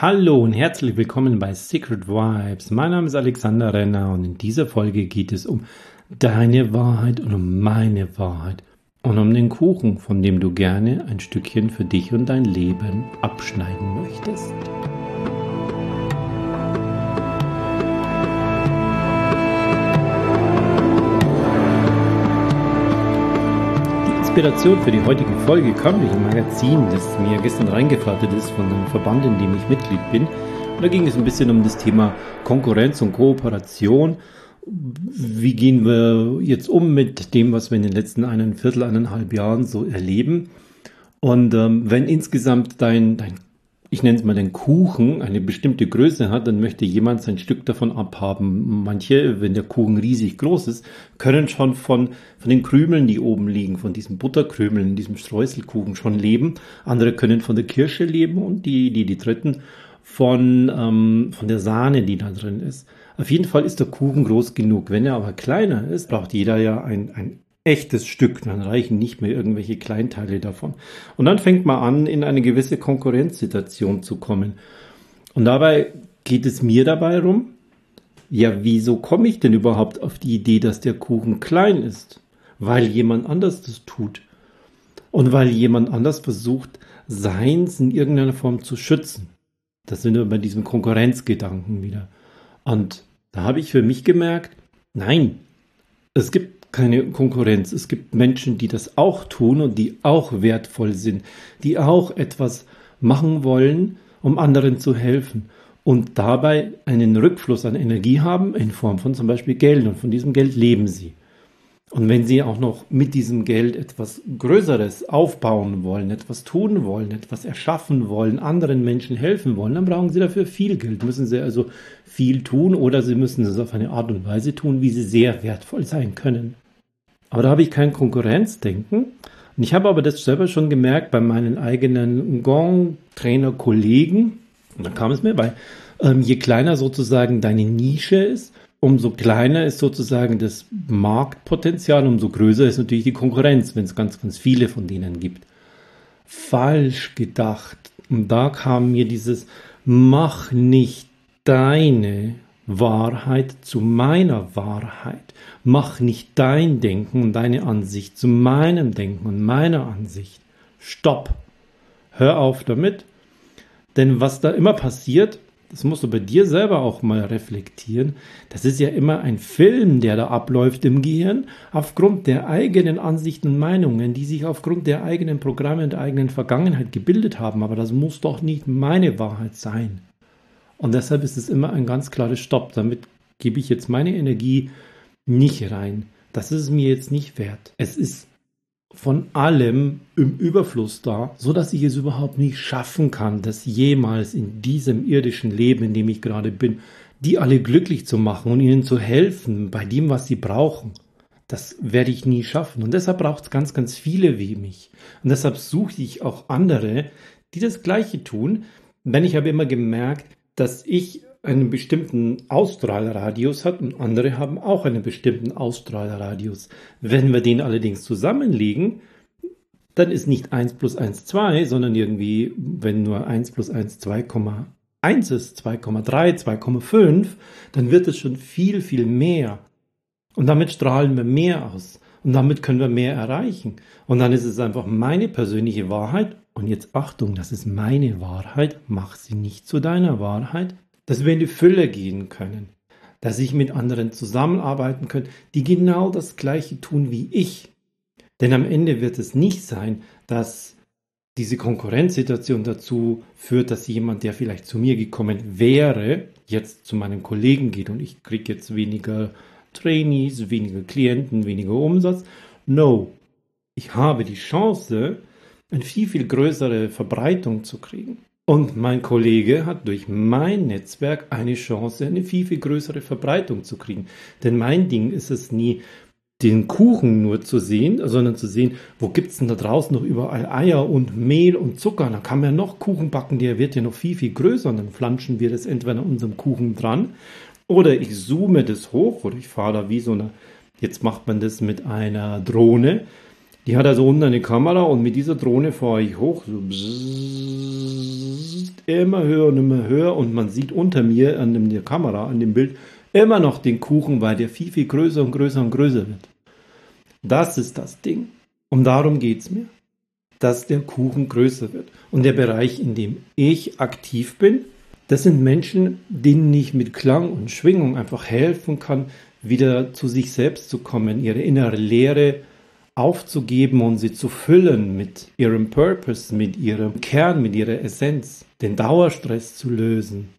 Hallo und herzlich willkommen bei Secret Vibes. Mein Name ist Alexander Renner und in dieser Folge geht es um deine Wahrheit und um meine Wahrheit und um den Kuchen, von dem du gerne ein Stückchen für dich und dein Leben abschneiden möchtest. Inspiration für die heutige Folge kam durch ein Magazin, das mir gestern reingeflattert ist von einem Verband, in dem ich Mitglied bin. Und da ging es ein bisschen um das Thema Konkurrenz und Kooperation. Wie gehen wir jetzt um mit dem, was wir in den letzten einen Viertel, eineinhalb Jahren so erleben? Und ähm, wenn insgesamt dein, dein ich nenne es mal den Kuchen, eine bestimmte Größe hat, dann möchte jemand sein Stück davon abhaben. Manche, wenn der Kuchen riesig groß ist, können schon von, von den Krümeln, die oben liegen, von diesen Butterkrümeln, diesem Streuselkuchen schon leben. Andere können von der Kirsche leben und die, die, die dritten von, ähm, von der Sahne, die da drin ist. Auf jeden Fall ist der Kuchen groß genug. Wenn er aber kleiner ist, braucht jeder ja ein, ein echtes Stück, dann reichen nicht mehr irgendwelche Kleinteile davon. Und dann fängt man an, in eine gewisse Konkurrenzsituation zu kommen. Und dabei geht es mir dabei rum, ja, wieso komme ich denn überhaupt auf die Idee, dass der Kuchen klein ist? Weil jemand anders das tut. Und weil jemand anders versucht, seins in irgendeiner Form zu schützen. Das sind wir bei diesem Konkurrenzgedanken wieder. Und da habe ich für mich gemerkt, nein, es gibt keine Konkurrenz. Es gibt Menschen, die das auch tun und die auch wertvoll sind, die auch etwas machen wollen, um anderen zu helfen und dabei einen Rückfluss an Energie haben in Form von zum Beispiel Geld und von diesem Geld leben sie. Und wenn Sie auch noch mit diesem Geld etwas Größeres aufbauen wollen, etwas tun wollen, etwas erschaffen wollen, anderen Menschen helfen wollen, dann brauchen Sie dafür viel Geld. Müssen Sie also viel tun oder Sie müssen es auf eine Art und Weise tun, wie Sie sehr wertvoll sein können. Aber da habe ich kein Konkurrenzdenken. Und ich habe aber das selber schon gemerkt bei meinen eigenen Gong-Trainer-Kollegen. Und dann kam es mir, weil ähm, je kleiner sozusagen deine Nische ist, umso kleiner ist sozusagen das Marktpotenzial, umso größer ist natürlich die Konkurrenz, wenn es ganz, ganz viele von denen gibt. Falsch gedacht. Und da kam mir dieses, mach nicht deine Wahrheit zu meiner Wahrheit. Mach nicht dein Denken und deine Ansicht zu meinem Denken und meiner Ansicht. Stopp. Hör auf damit. Denn was da immer passiert, das musst du bei dir selber auch mal reflektieren. Das ist ja immer ein Film, der da abläuft im Gehirn, aufgrund der eigenen Ansichten und Meinungen, die sich aufgrund der eigenen Programme und der eigenen Vergangenheit gebildet haben. Aber das muss doch nicht meine Wahrheit sein. Und deshalb ist es immer ein ganz klares Stopp. Damit gebe ich jetzt meine Energie nicht rein. Das ist mir jetzt nicht wert. Es ist von allem im Überfluss da, so dass ich es überhaupt nicht schaffen kann, das jemals in diesem irdischen Leben, in dem ich gerade bin, die alle glücklich zu machen und ihnen zu helfen bei dem, was sie brauchen. Das werde ich nie schaffen. Und deshalb braucht es ganz, ganz viele wie mich. Und deshalb suche ich auch andere, die das Gleiche tun. Denn ich habe immer gemerkt, dass ich einen bestimmten Ausstrahlradius hat und andere haben auch einen bestimmten Ausstrahlradius. Wenn wir den allerdings zusammenlegen, dann ist nicht 1 plus 1 2, sondern irgendwie, wenn nur 1 plus 1 2,1 ist, 2,3, 2,5, dann wird es schon viel, viel mehr. Und damit strahlen wir mehr aus. Und damit können wir mehr erreichen. Und dann ist es einfach meine persönliche Wahrheit. Und jetzt Achtung, das ist meine Wahrheit. Mach sie nicht zu deiner Wahrheit dass wir in die Fülle gehen können, dass ich mit anderen zusammenarbeiten kann, die genau das Gleiche tun wie ich. Denn am Ende wird es nicht sein, dass diese Konkurrenzsituation dazu führt, dass jemand, der vielleicht zu mir gekommen wäre, jetzt zu meinem Kollegen geht und ich kriege jetzt weniger Trainees, weniger Klienten, weniger Umsatz. No, ich habe die Chance, eine viel, viel größere Verbreitung zu kriegen. Und mein Kollege hat durch mein Netzwerk eine Chance, eine viel, viel größere Verbreitung zu kriegen. Denn mein Ding ist es nie, den Kuchen nur zu sehen, sondern zu sehen, wo gibt's denn da draußen noch überall Eier und Mehl und Zucker. Dann kann man ja noch Kuchen backen, der wird ja noch viel, viel größer. Und dann flanschen wir das entweder an unserem Kuchen dran oder ich zoome das hoch oder ich fahre da wie so eine, jetzt macht man das mit einer Drohne Die hat also unten eine Kamera und mit dieser Drohne fahre ich hoch, so bzzzt, immer höher und immer höher und man sieht unter mir an der Kamera, an dem Bild, immer noch den Kuchen, weil der viel, viel größer und größer und größer wird. Das ist das Ding. Und darum geht es mir. Dass der Kuchen größer wird. Und der Bereich, in dem ich aktiv bin, das sind Menschen, denen ich mit Klang und Schwingung einfach helfen kann, wieder zu sich selbst zu kommen, ihre innere Leere aufzugeben und sie zu füllen mit ihrem Purpose, mit ihrem Kern, mit ihrer Essenz, den Dauerstress zu lösen.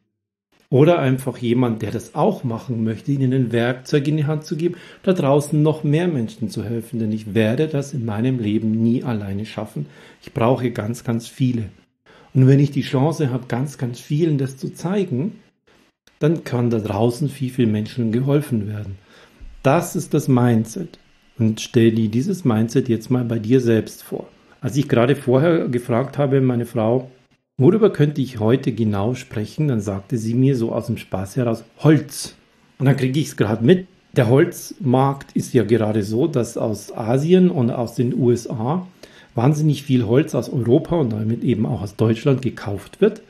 Oder einfach jemand, der das auch machen möchte, ihnen ein Werkzeug in die Hand zu geben, da draußen noch mehr Menschen zu helfen, denn ich werde das in meinem Leben nie alleine schaffen. Ich brauche ganz, ganz viele. Und wenn ich die Chance habe, ganz, ganz vielen das zu zeigen, dann kann da draußen viel, viel Menschen geholfen werden. Das ist das Mindset. Und stell dir dieses Mindset jetzt mal bei dir selbst vor. Als ich gerade vorher gefragt habe, meine Frau, worüber könnte ich heute genau sprechen, dann sagte sie mir so aus dem Spaß heraus, Holz. Und dann kriege ich es gerade mit. Der Holzmarkt ist ja gerade so, dass aus Asien und aus den USA wahnsinnig viel Holz aus Europa und damit eben auch aus Deutschland gekauft wird,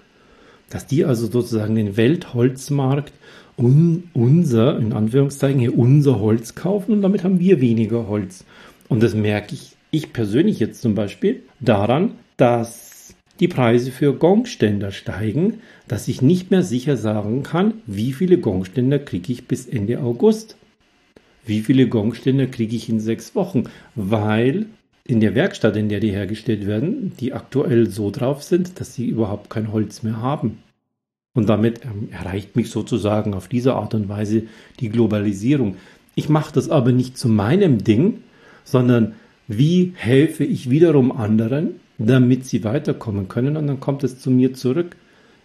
dass die also sozusagen den Weltholzmarkt un, unser, in Anführungszeichen, hier unser Holz kaufen und damit haben wir weniger Holz. Und das merke ich, ich persönlich jetzt zum Beispiel daran, dass die Preise für Gongständer steigen, dass ich nicht mehr sicher sagen kann, wie viele Gongständer kriege ich bis Ende August. Wie viele Gongständer kriege ich in sechs Wochen? Weil in der Werkstatt, in der die hergestellt werden, die aktuell so drauf sind, dass sie überhaupt kein Holz mehr haben. Und damit ähm, erreicht mich sozusagen auf diese Art und Weise die Globalisierung. Ich mache das aber nicht zu meinem Ding, sondern wie helfe ich wiederum anderen, damit sie weiterkommen können. Und dann kommt es zu mir zurück.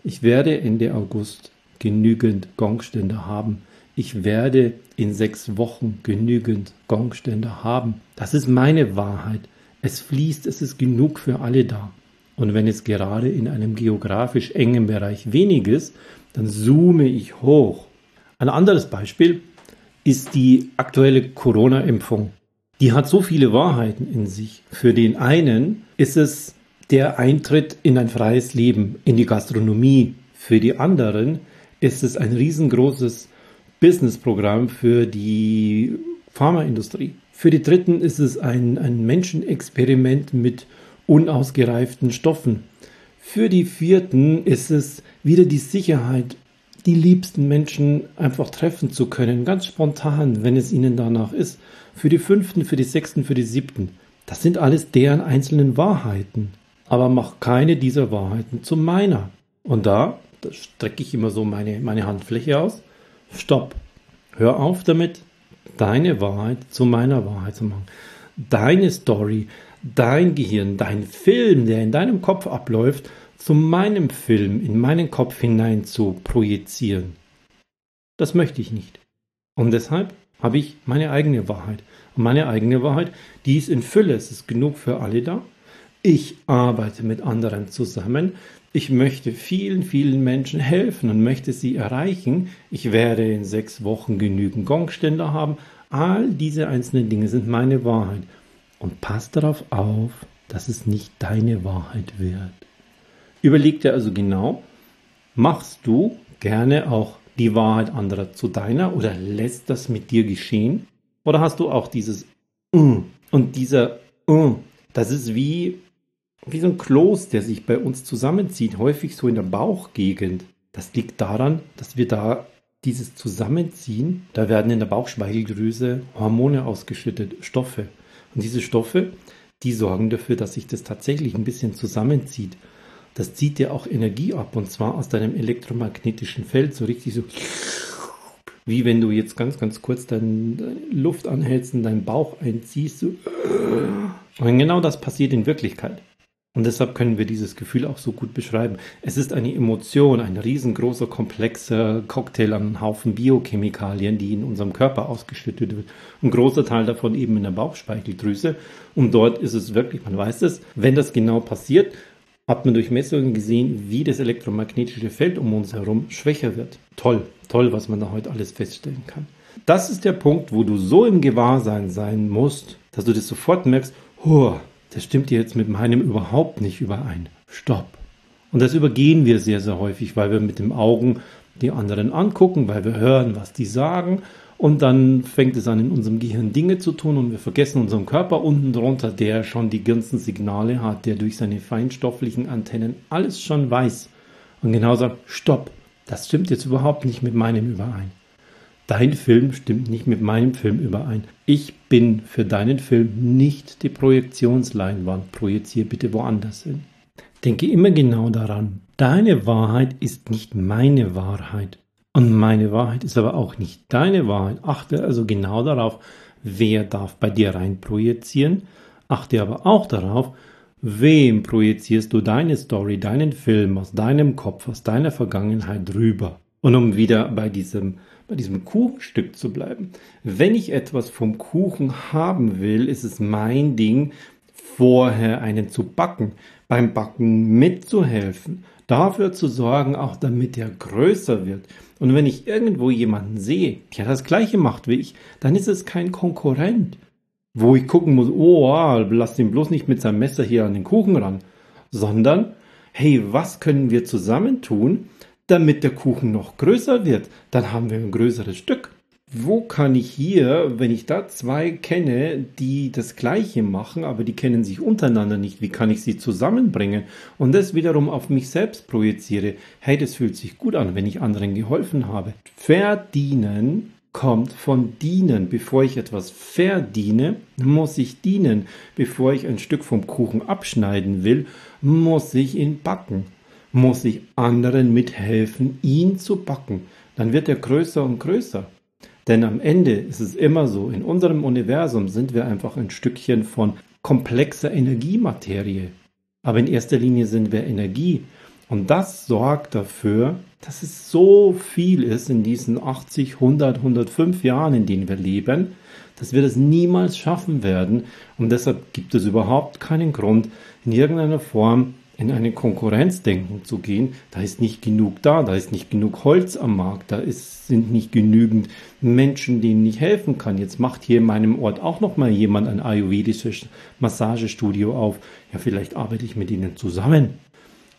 Ich werde Ende August genügend Gongstände haben. Ich werde in sechs Wochen genügend Gongstände haben. Das ist meine Wahrheit. Es fließt, es ist genug für alle da. Und wenn es gerade in einem geografisch engen Bereich wenig ist, dann zoome ich hoch. Ein anderes Beispiel ist die aktuelle Corona-Impfung. Die hat so viele Wahrheiten in sich. Für den einen ist es der Eintritt in ein freies Leben, in die Gastronomie. Für die anderen ist es ein riesengroßes Businessprogramm für die Pharmaindustrie. Für die Dritten ist es ein, ein Menschenexperiment mit unausgereiften Stoffen. Für die Vierten ist es wieder die Sicherheit, die liebsten Menschen einfach treffen zu können, ganz spontan, wenn es ihnen danach ist. Für die Fünften, für die Sechsten, für die Siebten. Das sind alles deren einzelnen Wahrheiten. Aber mach keine dieser Wahrheiten zu meiner. Und da, da strecke ich immer so meine, meine Handfläche aus. Stopp. Hör auf damit, deine Wahrheit zu meiner Wahrheit zu machen. Deine Story, dein Gehirn, dein Film, der in deinem Kopf abläuft, zu meinem Film, in meinen Kopf hinein zu projizieren. Das möchte ich nicht. Und deshalb habe ich meine eigene Wahrheit. Und meine eigene Wahrheit, die ist in Fülle, es ist genug für alle da. Ich arbeite mit anderen zusammen. Ich möchte vielen, vielen Menschen helfen und möchte sie erreichen. Ich werde in sechs Wochen genügend Gongständer haben. All diese einzelnen Dinge sind meine Wahrheit. Und pass darauf auf, dass es nicht deine Wahrheit wird. Überleg dir also genau, machst du gerne auch die Wahrheit anderer zu deiner oder lässt das mit dir geschehen? Oder hast du auch dieses mm, und dieser mm, das ist wie wie so ein Kloß, der sich bei uns zusammenzieht, häufig so in der Bauchgegend. Das liegt daran, dass wir da dieses Zusammenziehen, da werden in der Bauchspeicheldrüse Hormone ausgeschüttet, Stoffe. Und diese Stoffe, die sorgen dafür, dass sich das tatsächlich ein bisschen zusammenzieht. Das zieht dir auch Energie ab und zwar aus deinem elektromagnetischen Feld, so richtig so wie wenn du jetzt ganz, ganz kurz deine Luft anhältst und deinen Bauch einziehst. So. Und genau das passiert in Wirklichkeit. Und deshalb können wir dieses Gefühl auch so gut beschreiben. Es ist eine Emotion, ein riesengroßer, komplexer Cocktail an Haufen Biochemikalien, die in unserem Körper ausgeschüttet wird. Ein großer Teil davon eben in der Bauchspeicheldrüse. Und dort ist es wirklich, man weiß es, wenn das genau passiert, hat man durch Messungen gesehen, wie das elektromagnetische Feld um uns herum schwächer wird. Toll, toll, was man da heute alles feststellen kann. Das ist der Punkt, wo du so im Gewahrsein sein musst, dass du das sofort merkst, Huh, das stimmt jetzt mit meinem überhaupt nicht überein. Stopp. Und das übergehen wir sehr, sehr häufig, weil wir mit den Augen die anderen angucken, weil wir hören, was die sagen. Und dann fängt es an, in unserem Gehirn Dinge zu tun und wir vergessen unseren Körper unten drunter, der schon die ganzen Signale hat, der durch seine feinstofflichen Antennen alles schon weiß. Und genau sagt, stopp, das stimmt jetzt überhaupt nicht mit meinem überein. Dein Film stimmt nicht mit meinem Film überein. Ich bin für deinen Film nicht die Projektionsleinwand. Projiziere bitte woanders hin. Denke immer genau daran, deine Wahrheit ist nicht meine Wahrheit. Und meine Wahrheit ist aber auch nicht deine Wahrheit. Achte also genau darauf, wer darf bei dir rein projizieren. Achte aber auch darauf, wem projizierst du deine Story, deinen Film aus deinem Kopf, aus deiner Vergangenheit rüber. Und um wieder bei diesem, bei diesem Kuchenstück zu bleiben. Wenn ich etwas vom Kuchen haben will, ist es mein Ding, vorher einen zu backen beim Backen mitzuhelfen, dafür zu sorgen, auch damit er größer wird. Und wenn ich irgendwo jemanden sehe, der das gleiche macht wie ich, dann ist es kein Konkurrent, wo ich gucken muss, oh, lass den bloß nicht mit seinem Messer hier an den Kuchen ran, sondern, hey, was können wir zusammen tun, damit der Kuchen noch größer wird? Dann haben wir ein größeres Stück wo kann ich hier, wenn ich da zwei kenne, die das Gleiche machen, aber die kennen sich untereinander nicht, wie kann ich sie zusammenbringen und das wiederum auf mich selbst projiziere? Hey, das fühlt sich gut an, wenn ich anderen geholfen habe. Verdienen kommt von dienen. Bevor ich etwas verdiene, muss ich dienen. Bevor ich ein Stück vom Kuchen abschneiden will, muss ich ihn backen. Muss ich anderen mithelfen, ihn zu backen. Dann wird er größer und größer. Denn am Ende ist es immer so, in unserem Universum sind wir einfach ein Stückchen von komplexer Energiematerie. Aber in erster Linie sind wir Energie. Und das sorgt dafür, dass es so viel ist in diesen 80, 100, 105 Jahren, in denen wir leben, dass wir das niemals schaffen werden. Und deshalb gibt es überhaupt keinen Grund, in irgendeiner Form in eine Konkurrenzdenken zu gehen, da ist nicht genug da, da ist nicht genug Holz am Markt, da ist, sind nicht genügend Menschen, denen ich helfen kann. Jetzt macht hier in meinem Ort auch noch mal jemand ein ayurvedisches Massagestudio auf. Ja, vielleicht arbeite ich mit ihnen zusammen.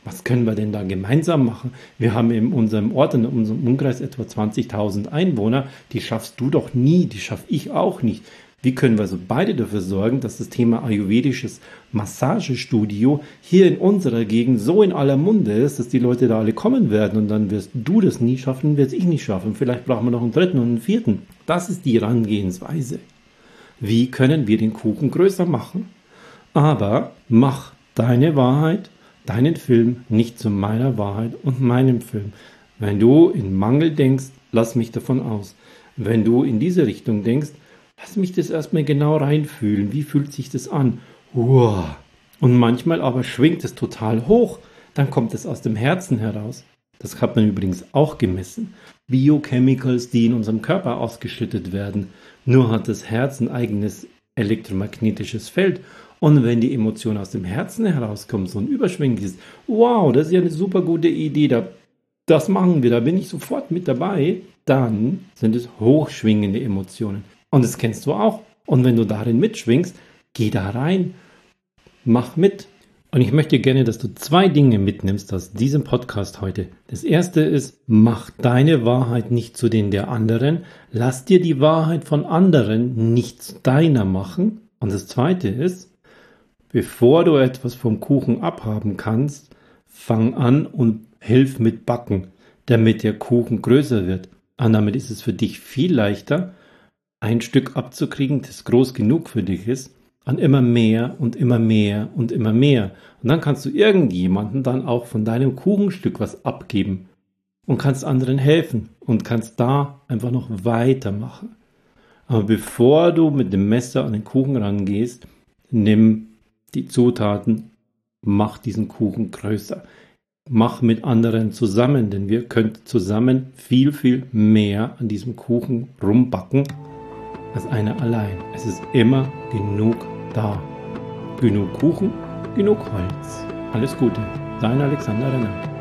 Was können wir denn da gemeinsam machen? Wir haben in unserem Ort, in unserem Umkreis etwa 20.000 Einwohner. Die schaffst du doch nie, die schaff ich auch nicht. Wie können wir also beide dafür sorgen, dass das Thema ayurvedisches Massagestudio hier in unserer Gegend so in aller Munde ist, dass die Leute da alle kommen werden und dann wirst du das nie schaffen, wirst ich nicht schaffen. Vielleicht brauchen wir noch einen dritten und einen vierten. Das ist die Herangehensweise. Wie können wir den Kuchen größer machen? Aber mach deine Wahrheit, deinen Film nicht zu meiner Wahrheit und meinem Film. Wenn du in Mangel denkst, lass mich davon aus. Wenn du in diese Richtung denkst, Lass mich das erstmal genau reinfühlen. Wie fühlt sich das an? Uah. Und manchmal aber schwingt es total hoch. Dann kommt es aus dem Herzen heraus. Das hat man übrigens auch gemessen. Biochemicals, die in unserem Körper ausgeschüttet werden. Nur hat das Herz ein eigenes elektromagnetisches Feld. Und wenn die Emotion aus dem Herzen herauskommt, so ein überschwingliches, wow, das ist ja eine super gute Idee, da, das machen wir, da bin ich sofort mit dabei, dann sind es hochschwingende Emotionen. Und das kennst du auch. Und wenn du darin mitschwingst, geh da rein, mach mit. Und ich möchte gerne, dass du zwei Dinge mitnimmst aus diesem Podcast heute. Das erste ist, mach deine Wahrheit nicht zu den der anderen. Lass dir die Wahrheit von anderen nicht zu deiner machen. Und das zweite ist, bevor du etwas vom Kuchen abhaben kannst, fang an und hilf mit Backen, damit der Kuchen größer wird. Und damit ist es für dich viel leichter, ein Stück abzukriegen, das groß genug für dich ist, an immer mehr und immer mehr und immer mehr. Und dann kannst du irgendjemanden dann auch von deinem Kuchenstück was abgeben und kannst anderen helfen und kannst da einfach noch weitermachen. Aber bevor du mit dem Messer an den Kuchen rangehst, nimm die Zutaten, mach diesen Kuchen größer. Mach mit anderen zusammen, denn wir können zusammen viel, viel mehr an diesem Kuchen rumbacken als einer allein. Es ist immer genug da. Genug Kuchen, genug Holz. Alles Gute. Dein Alexander Renner.